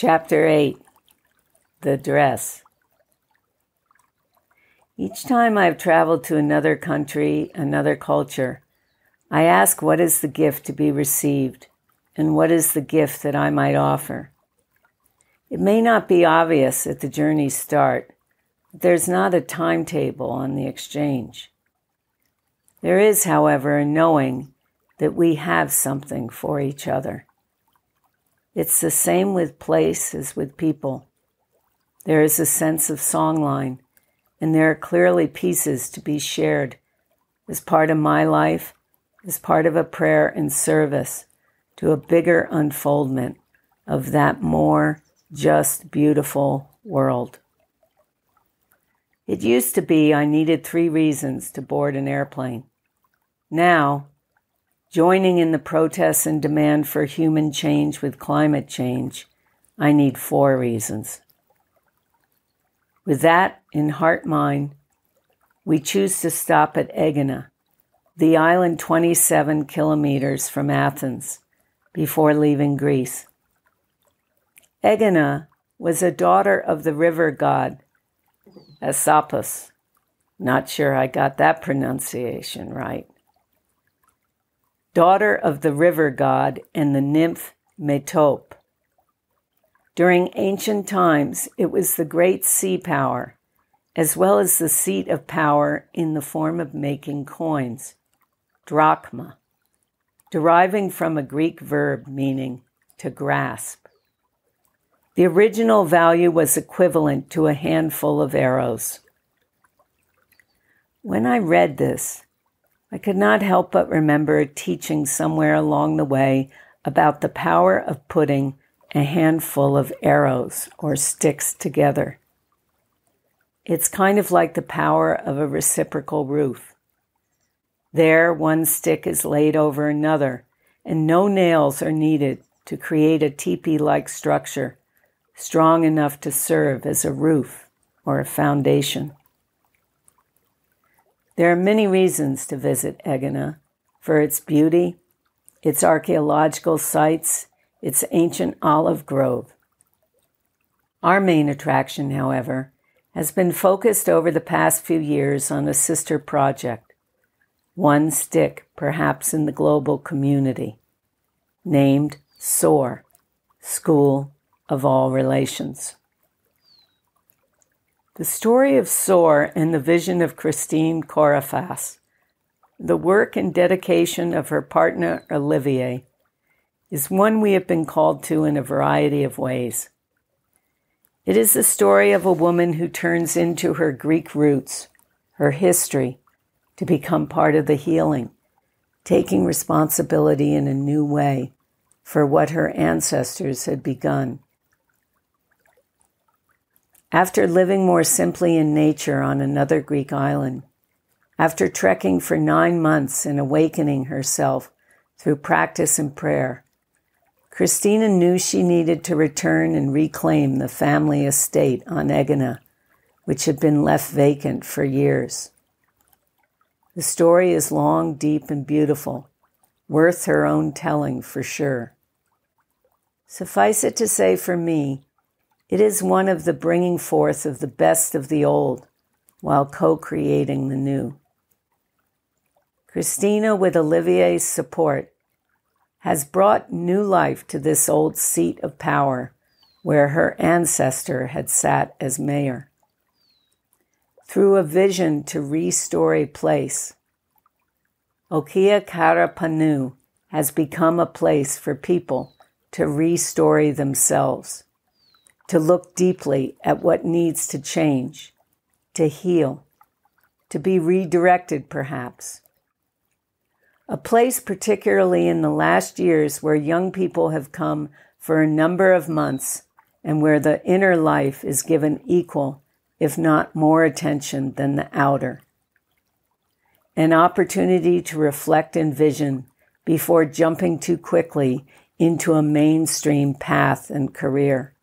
Chapter 8 The Dress. Each time I've traveled to another country, another culture, I ask what is the gift to be received and what is the gift that I might offer. It may not be obvious at the journey's start, but there's not a timetable on the exchange. There is, however, a knowing that we have something for each other. It's the same with place as with people. There is a sense of songline, and there are clearly pieces to be shared as part of my life, as part of a prayer and service to a bigger unfoldment of that more just beautiful world. It used to be I needed three reasons to board an airplane. Now, Joining in the protests and demand for human change with climate change, I need four reasons. With that in heart mind, we choose to stop at Egina, the island 27 kilometers from Athens, before leaving Greece. Egina was a daughter of the river god Asopus. Not sure I got that pronunciation right daughter of the river god and the nymph Metope. During ancient times, it was the great sea power, as well as the seat of power in the form of making coins, drachma, deriving from a Greek verb meaning to grasp. The original value was equivalent to a handful of arrows. When I read this, I could not help but remember a teaching somewhere along the way about the power of putting a handful of arrows or sticks together. It's kind of like the power of a reciprocal roof. There, one stick is laid over another, and no nails are needed to create a teepee like structure strong enough to serve as a roof or a foundation. There are many reasons to visit Egina for its beauty, its archaeological sites, its ancient olive grove. Our main attraction, however, has been focused over the past few years on a sister project, one stick perhaps in the global community, named SOAR, School of All Relations. The story of SOAR and the vision of Christine Corafas, the work and dedication of her partner Olivier, is one we have been called to in a variety of ways. It is the story of a woman who turns into her Greek roots, her history, to become part of the healing, taking responsibility in a new way for what her ancestors had begun. After living more simply in nature on another Greek island, after trekking for nine months and awakening herself through practice and prayer, Christina knew she needed to return and reclaim the family estate on Egina, which had been left vacant for years. The story is long, deep, and beautiful, worth her own telling for sure. Suffice it to say for me, it is one of the bringing forth of the best of the old while co creating the new. Christina, with Olivier's support, has brought new life to this old seat of power where her ancestor had sat as mayor. Through a vision to restore a place, Oikia Karapanou has become a place for people to restore themselves to look deeply at what needs to change, to heal, to be redirected perhaps. A place, particularly in the last years, where young people have come for a number of months and where the inner life is given equal, if not more attention than the outer. An opportunity to reflect and vision before jumping too quickly into a mainstream path and career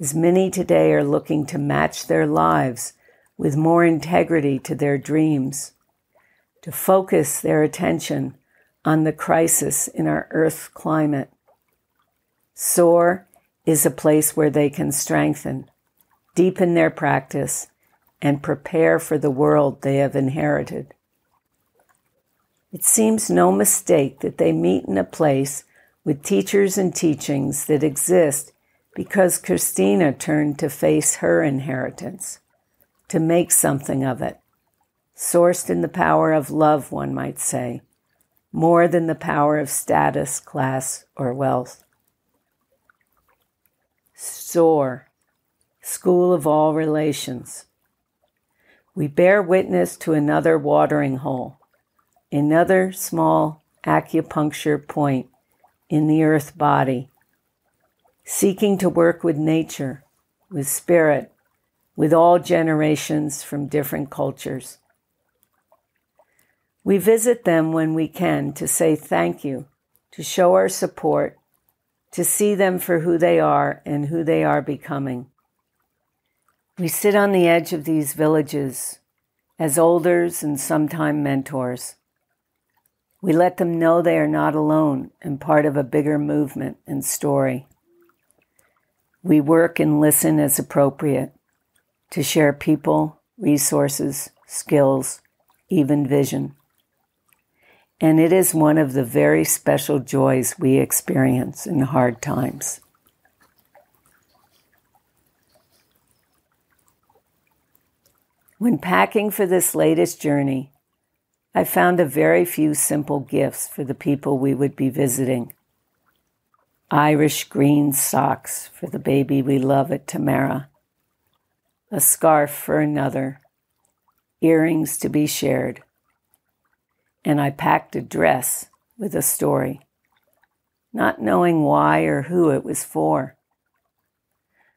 as many today are looking to match their lives with more integrity to their dreams, to focus their attention on the crisis in our Earth climate. SOAR is a place where they can strengthen, deepen their practice, and prepare for the world they have inherited. It seems no mistake that they meet in a place with teachers and teachings that exist because Christina turned to face her inheritance, to make something of it, sourced in the power of love, one might say, more than the power of status, class, or wealth. SOAR, School of All Relations. We bear witness to another watering hole another small acupuncture point in the earth body, seeking to work with nature, with spirit, with all generations from different cultures. We visit them when we can to say thank you, to show our support, to see them for who they are and who they are becoming. We sit on the edge of these villages as elders and sometime mentors. We let them know they are not alone and part of a bigger movement and story. We work and listen as appropriate to share people, resources, skills, even vision. And it is one of the very special joys we experience in hard times. When packing for this latest journey, I found a very few simple gifts for the people we would be visiting. Irish green socks for the baby we love at Tamara, a scarf for another, earrings to be shared, and I packed a dress with a story, not knowing why or who it was for.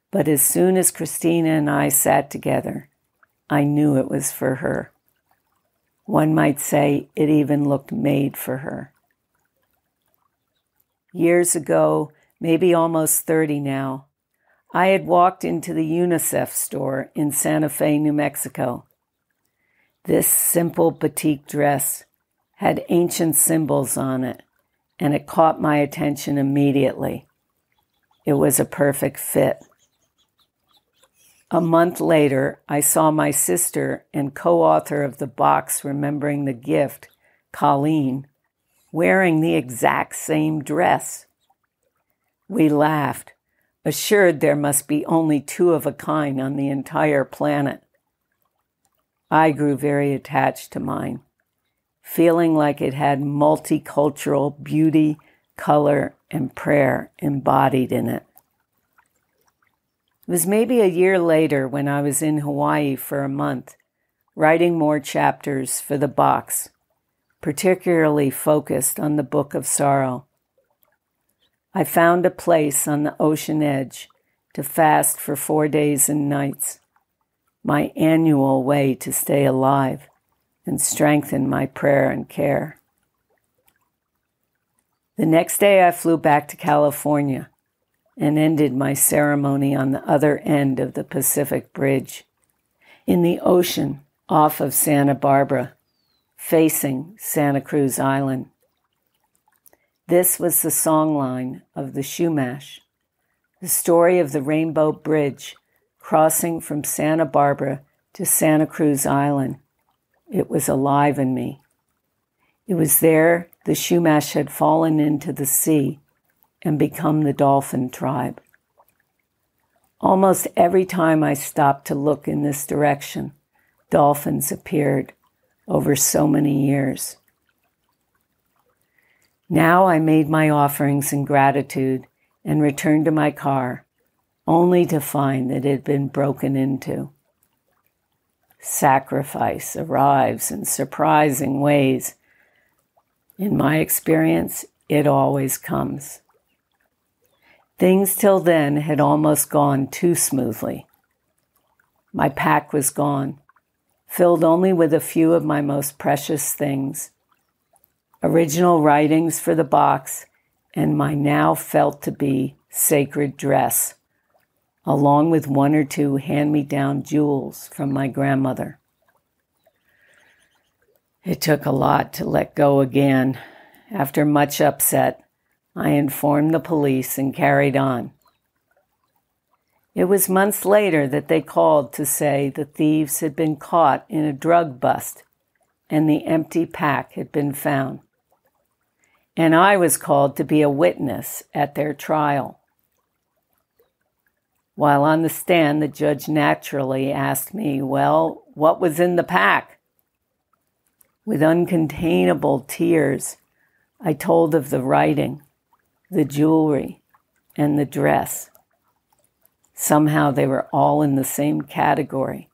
But as soon as Christina and I sat together, I knew it was for her. One might say it even looked made for her. Years ago, maybe almost 30 now, I had walked into the UNICEF store in Santa Fe, New Mexico. This simple batik dress had ancient symbols on it, and it caught my attention immediately. It was a perfect fit. A month later, I saw my sister and co author of the box Remembering the Gift, Colleen, wearing the exact same dress. We laughed, assured there must be only two of a kind on the entire planet. I grew very attached to mine, feeling like it had multicultural beauty, color, and prayer embodied in it. It was maybe a year later when I was in Hawaii for a month, writing more chapters for the box, particularly focused on the Book of Sorrow. I found a place on the ocean edge to fast for four days and nights, my annual way to stay alive and strengthen my prayer and care. The next day, I flew back to California and ended my ceremony on the other end of the Pacific Bridge, in the ocean off of Santa Barbara, facing Santa Cruz Island. This was the songline of the Chumash, the story of the Rainbow Bridge crossing from Santa Barbara to Santa Cruz Island. It was alive in me. It was there the Chumash had fallen into the sea and become the dolphin tribe. Almost every time I stopped to look in this direction, dolphins appeared over so many years. Now I made my offerings in gratitude and returned to my car, only to find that it had been broken into. Sacrifice arrives in surprising ways. In my experience, it always comes. Things till then had almost gone too smoothly. My pack was gone, filled only with a few of my most precious things original writings for the box, and my now felt to be sacred dress, along with one or two hand me down jewels from my grandmother. It took a lot to let go again. After much upset, I informed the police and carried on. It was months later that they called to say the thieves had been caught in a drug bust and the empty pack had been found. And I was called to be a witness at their trial. While on the stand, the judge naturally asked me, Well, what was in the pack? With uncontainable tears, I told of the writing, the jewelry, and the dress. Somehow they were all in the same category.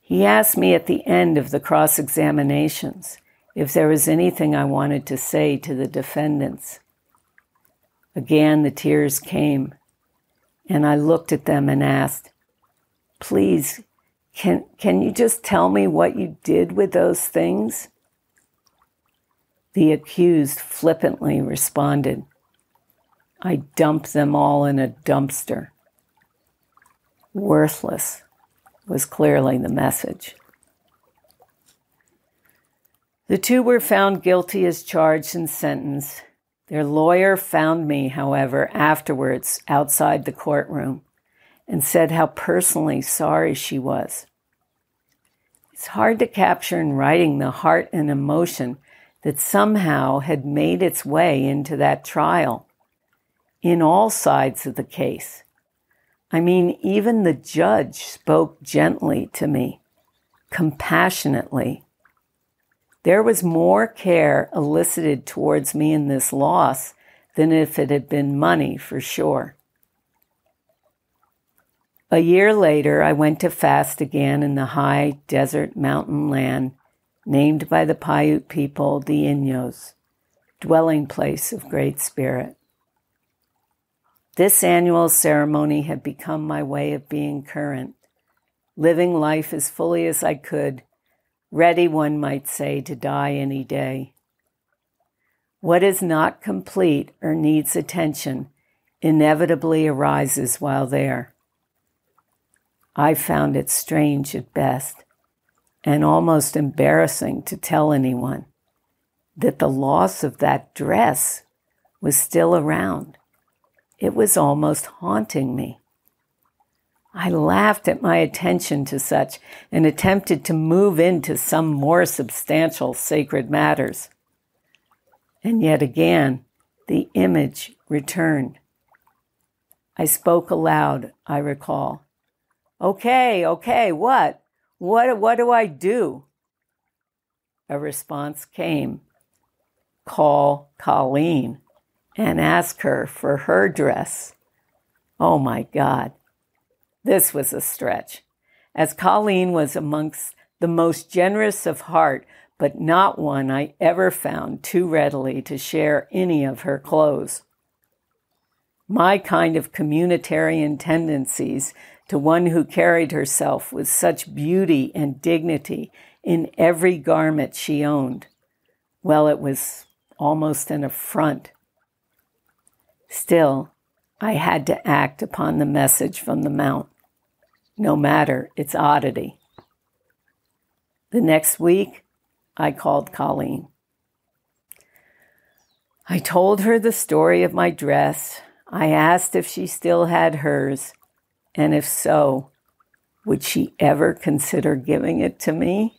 He asked me at the end of the cross examinations if there was anything I wanted to say to the defendants. Again, the tears came, and I looked at them and asked, Please, can, can you just tell me what you did with those things? The accused flippantly responded, I dumped them all in a dumpster. Worthless was clearly the message. The two were found guilty as charged and sentenced. Their lawyer found me, however, afterwards outside the courtroom and said how personally sorry she was. It's hard to capture in writing the heart and emotion that somehow had made its way into that trial in all sides of the case. I mean, even the judge spoke gently to me, compassionately. There was more care elicited towards me in this loss than if it had been money for sure. A year later, I went to fast again in the high desert mountain land named by the Paiute people the Inyos, dwelling place of Great Spirit. This annual ceremony had become my way of being current, living life as fully as I could, ready, one might say, to die any day. What is not complete or needs attention inevitably arises while there. I found it strange at best and almost embarrassing to tell anyone that the loss of that dress was still around it was almost haunting me. I laughed at my attention to such and attempted to move into some more substantial sacred matters. And yet again, the image returned. I spoke aloud, I recall. Okay, okay, what? What, what do I do? A response came. Call Colleen and ask her for her dress. Oh my God. This was a stretch, as Colleen was amongst the most generous of heart, but not one I ever found too readily to share any of her clothes. My kind of communitarian tendencies to one who carried herself with such beauty and dignity in every garment she owned, well, it was almost an affront Still, I had to act upon the message from the Mount, no matter its oddity. The next week, I called Colleen. I told her the story of my dress. I asked if she still had hers, and if so, would she ever consider giving it to me?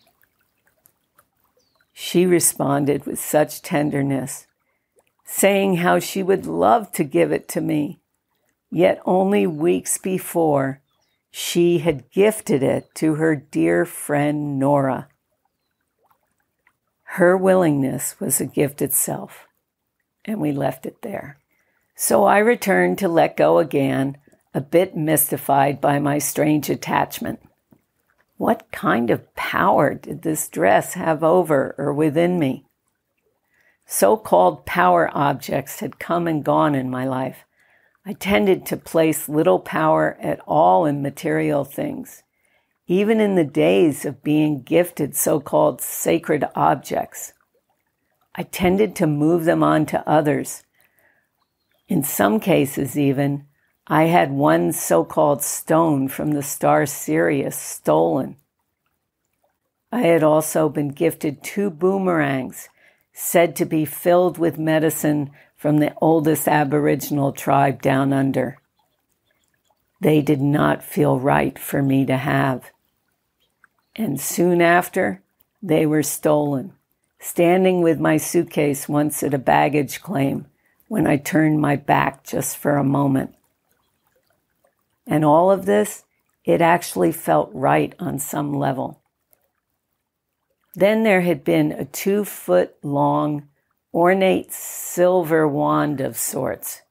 She responded with such tenderness saying how she would love to give it to me. Yet only weeks before, she had gifted it to her dear friend Nora. Her willingness was a gift itself, and we left it there. So I returned to let go again, a bit mystified by my strange attachment. What kind of power did this dress have over or within me? So called power objects had come and gone in my life. I tended to place little power at all in material things, even in the days of being gifted so called sacred objects. I tended to move them on to others. In some cases, even, I had one so called stone from the star Sirius stolen. I had also been gifted two boomerangs said to be filled with medicine from the oldest Aboriginal tribe down under. They did not feel right for me to have. And soon after, they were stolen, standing with my suitcase once at a baggage claim when I turned my back just for a moment. And all of this, it actually felt right on some level. Then there had been a two foot long, ornate silver wand of sorts,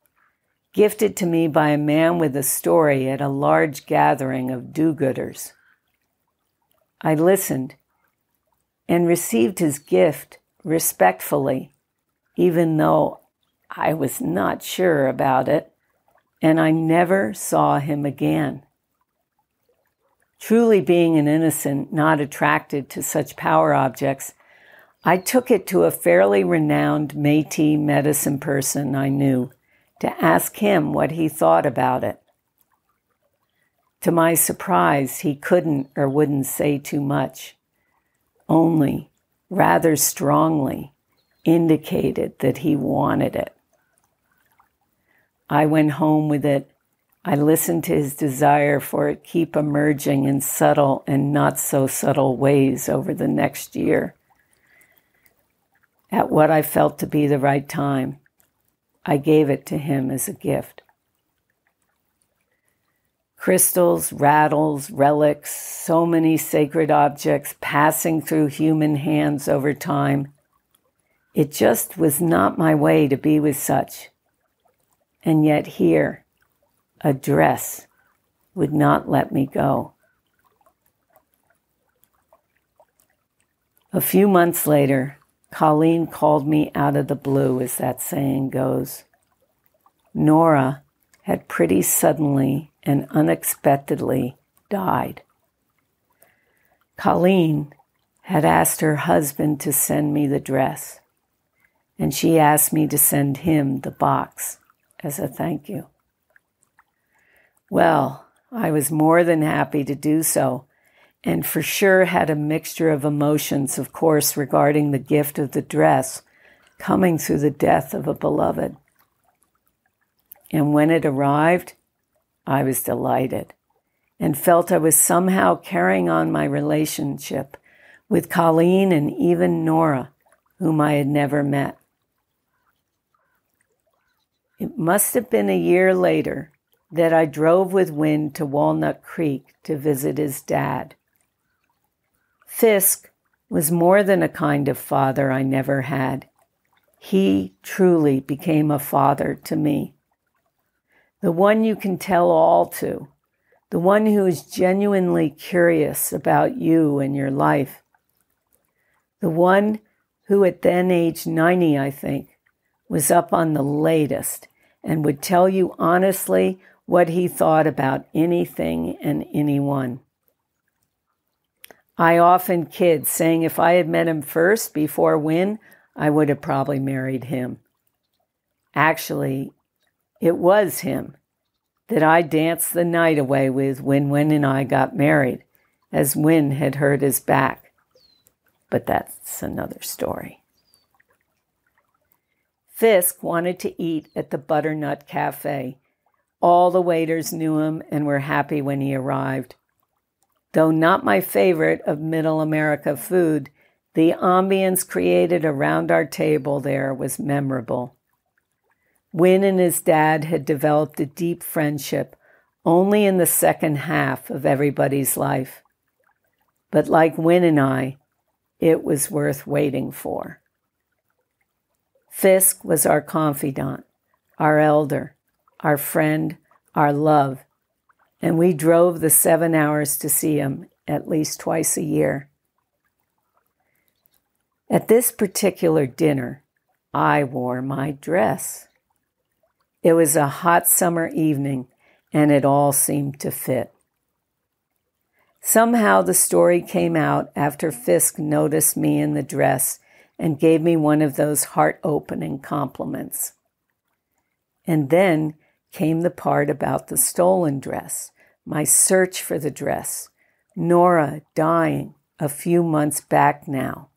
gifted to me by a man with a story at a large gathering of do gooders. I listened and received his gift respectfully, even though I was not sure about it, and I never saw him again. Truly being an innocent, not attracted to such power objects, I took it to a fairly renowned Metis medicine person I knew to ask him what he thought about it. To my surprise, he couldn't or wouldn't say too much, only, rather strongly, indicated that he wanted it. I went home with it I listened to his desire for it keep emerging in subtle and not so subtle ways over the next year. At what I felt to be the right time, I gave it to him as a gift. Crystals, rattles, relics, so many sacred objects passing through human hands over time. It just was not my way to be with such. And yet, here, a dress would not let me go. A few months later, Colleen called me out of the blue, as that saying goes. Nora had pretty suddenly and unexpectedly died. Colleen had asked her husband to send me the dress, and she asked me to send him the box as a thank you. Well, I was more than happy to do so, and for sure had a mixture of emotions, of course, regarding the gift of the dress coming through the death of a beloved. And when it arrived, I was delighted and felt I was somehow carrying on my relationship with Colleen and even Nora, whom I had never met. It must have been a year later that I drove with Win to Walnut Creek to visit his dad. Fisk was more than a kind of father I never had. He truly became a father to me. The one you can tell all to, the one who is genuinely curious about you and your life, the one who at then age 90, I think, was up on the latest and would tell you honestly what he thought about anything and anyone. I often kid, saying if I had met him first before Win, I would have probably married him. Actually, it was him that I danced the night away with when Win and I got married, as Win had hurt his back. But that's another story. Fisk wanted to eat at the Butternut Cafe, all the waiters knew him and were happy when he arrived. Though not my favorite of Middle America food, the ambience created around our table there was memorable. Win and his dad had developed a deep friendship only in the second half of everybody's life. But like Win and I, it was worth waiting for. Fisk was our confidant, our elder, our friend, our love, and we drove the seven hours to see him at least twice a year. At this particular dinner, I wore my dress. It was a hot summer evening, and it all seemed to fit. Somehow the story came out after Fisk noticed me in the dress and gave me one of those heart opening compliments. And then came the part about the stolen dress, my search for the dress, Nora dying a few months back now,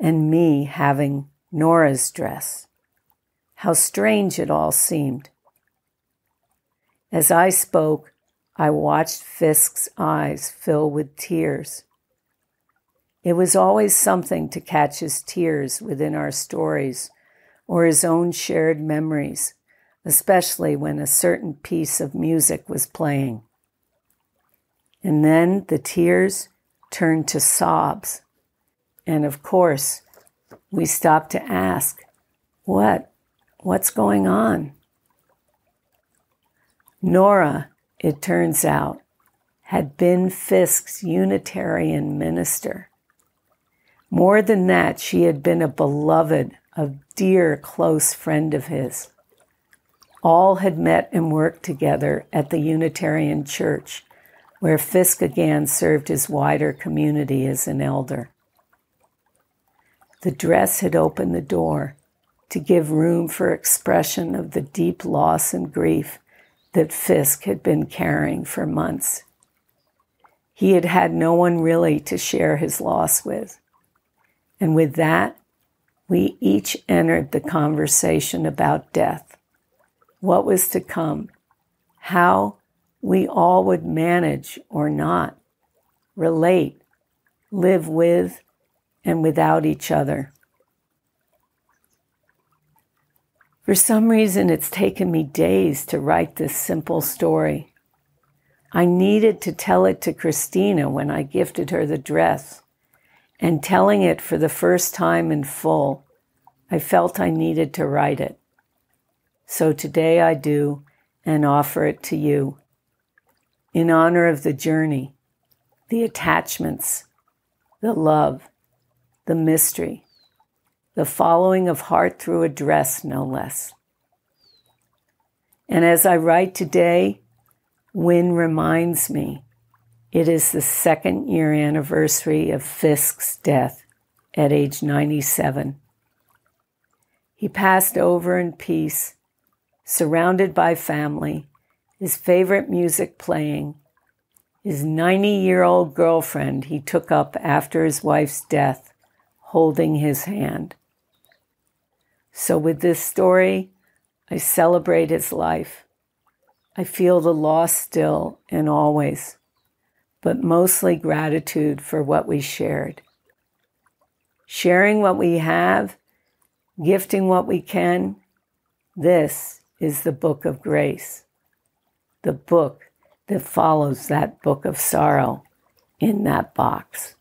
and me having Nora's dress. How strange it all seemed. As I spoke, I watched Fisk's eyes fill with tears. It was always something to catch his tears within our stories or his own shared memories, especially when a certain piece of music was playing. And then the tears turned to sobs. And of course, we stopped to ask, What? What's going on? Nora, it turns out, had been Fisk's Unitarian minister. More than that, she had been a beloved, a dear, close friend of his. All had met and worked together at the Unitarian Church, where Fisk again served his wider community as an elder. The dress had opened the door to give room for expression of the deep loss and grief that Fisk had been carrying for months. He had had no one really to share his loss with. And with that, we each entered the conversation about death, what was to come, how we all would manage or not, relate, live with, and without each other. For some reason, it's taken me days to write this simple story. I needed to tell it to Christina when I gifted her the dress and telling it for the first time in full, I felt I needed to write it. So today I do and offer it to you in honor of the journey, the attachments, the love, the mystery, the following of heart through a dress, no less. And as I write today, Win reminds me it is the second year anniversary of Fisk's death at age 97. He passed over in peace, surrounded by family, his favorite music playing, his 90 year old girlfriend he took up after his wife's death, holding his hand. So, with this story, I celebrate his life. I feel the loss still and always but mostly gratitude for what we shared. Sharing what we have, gifting what we can, this is the book of grace, the book that follows that book of sorrow in that box.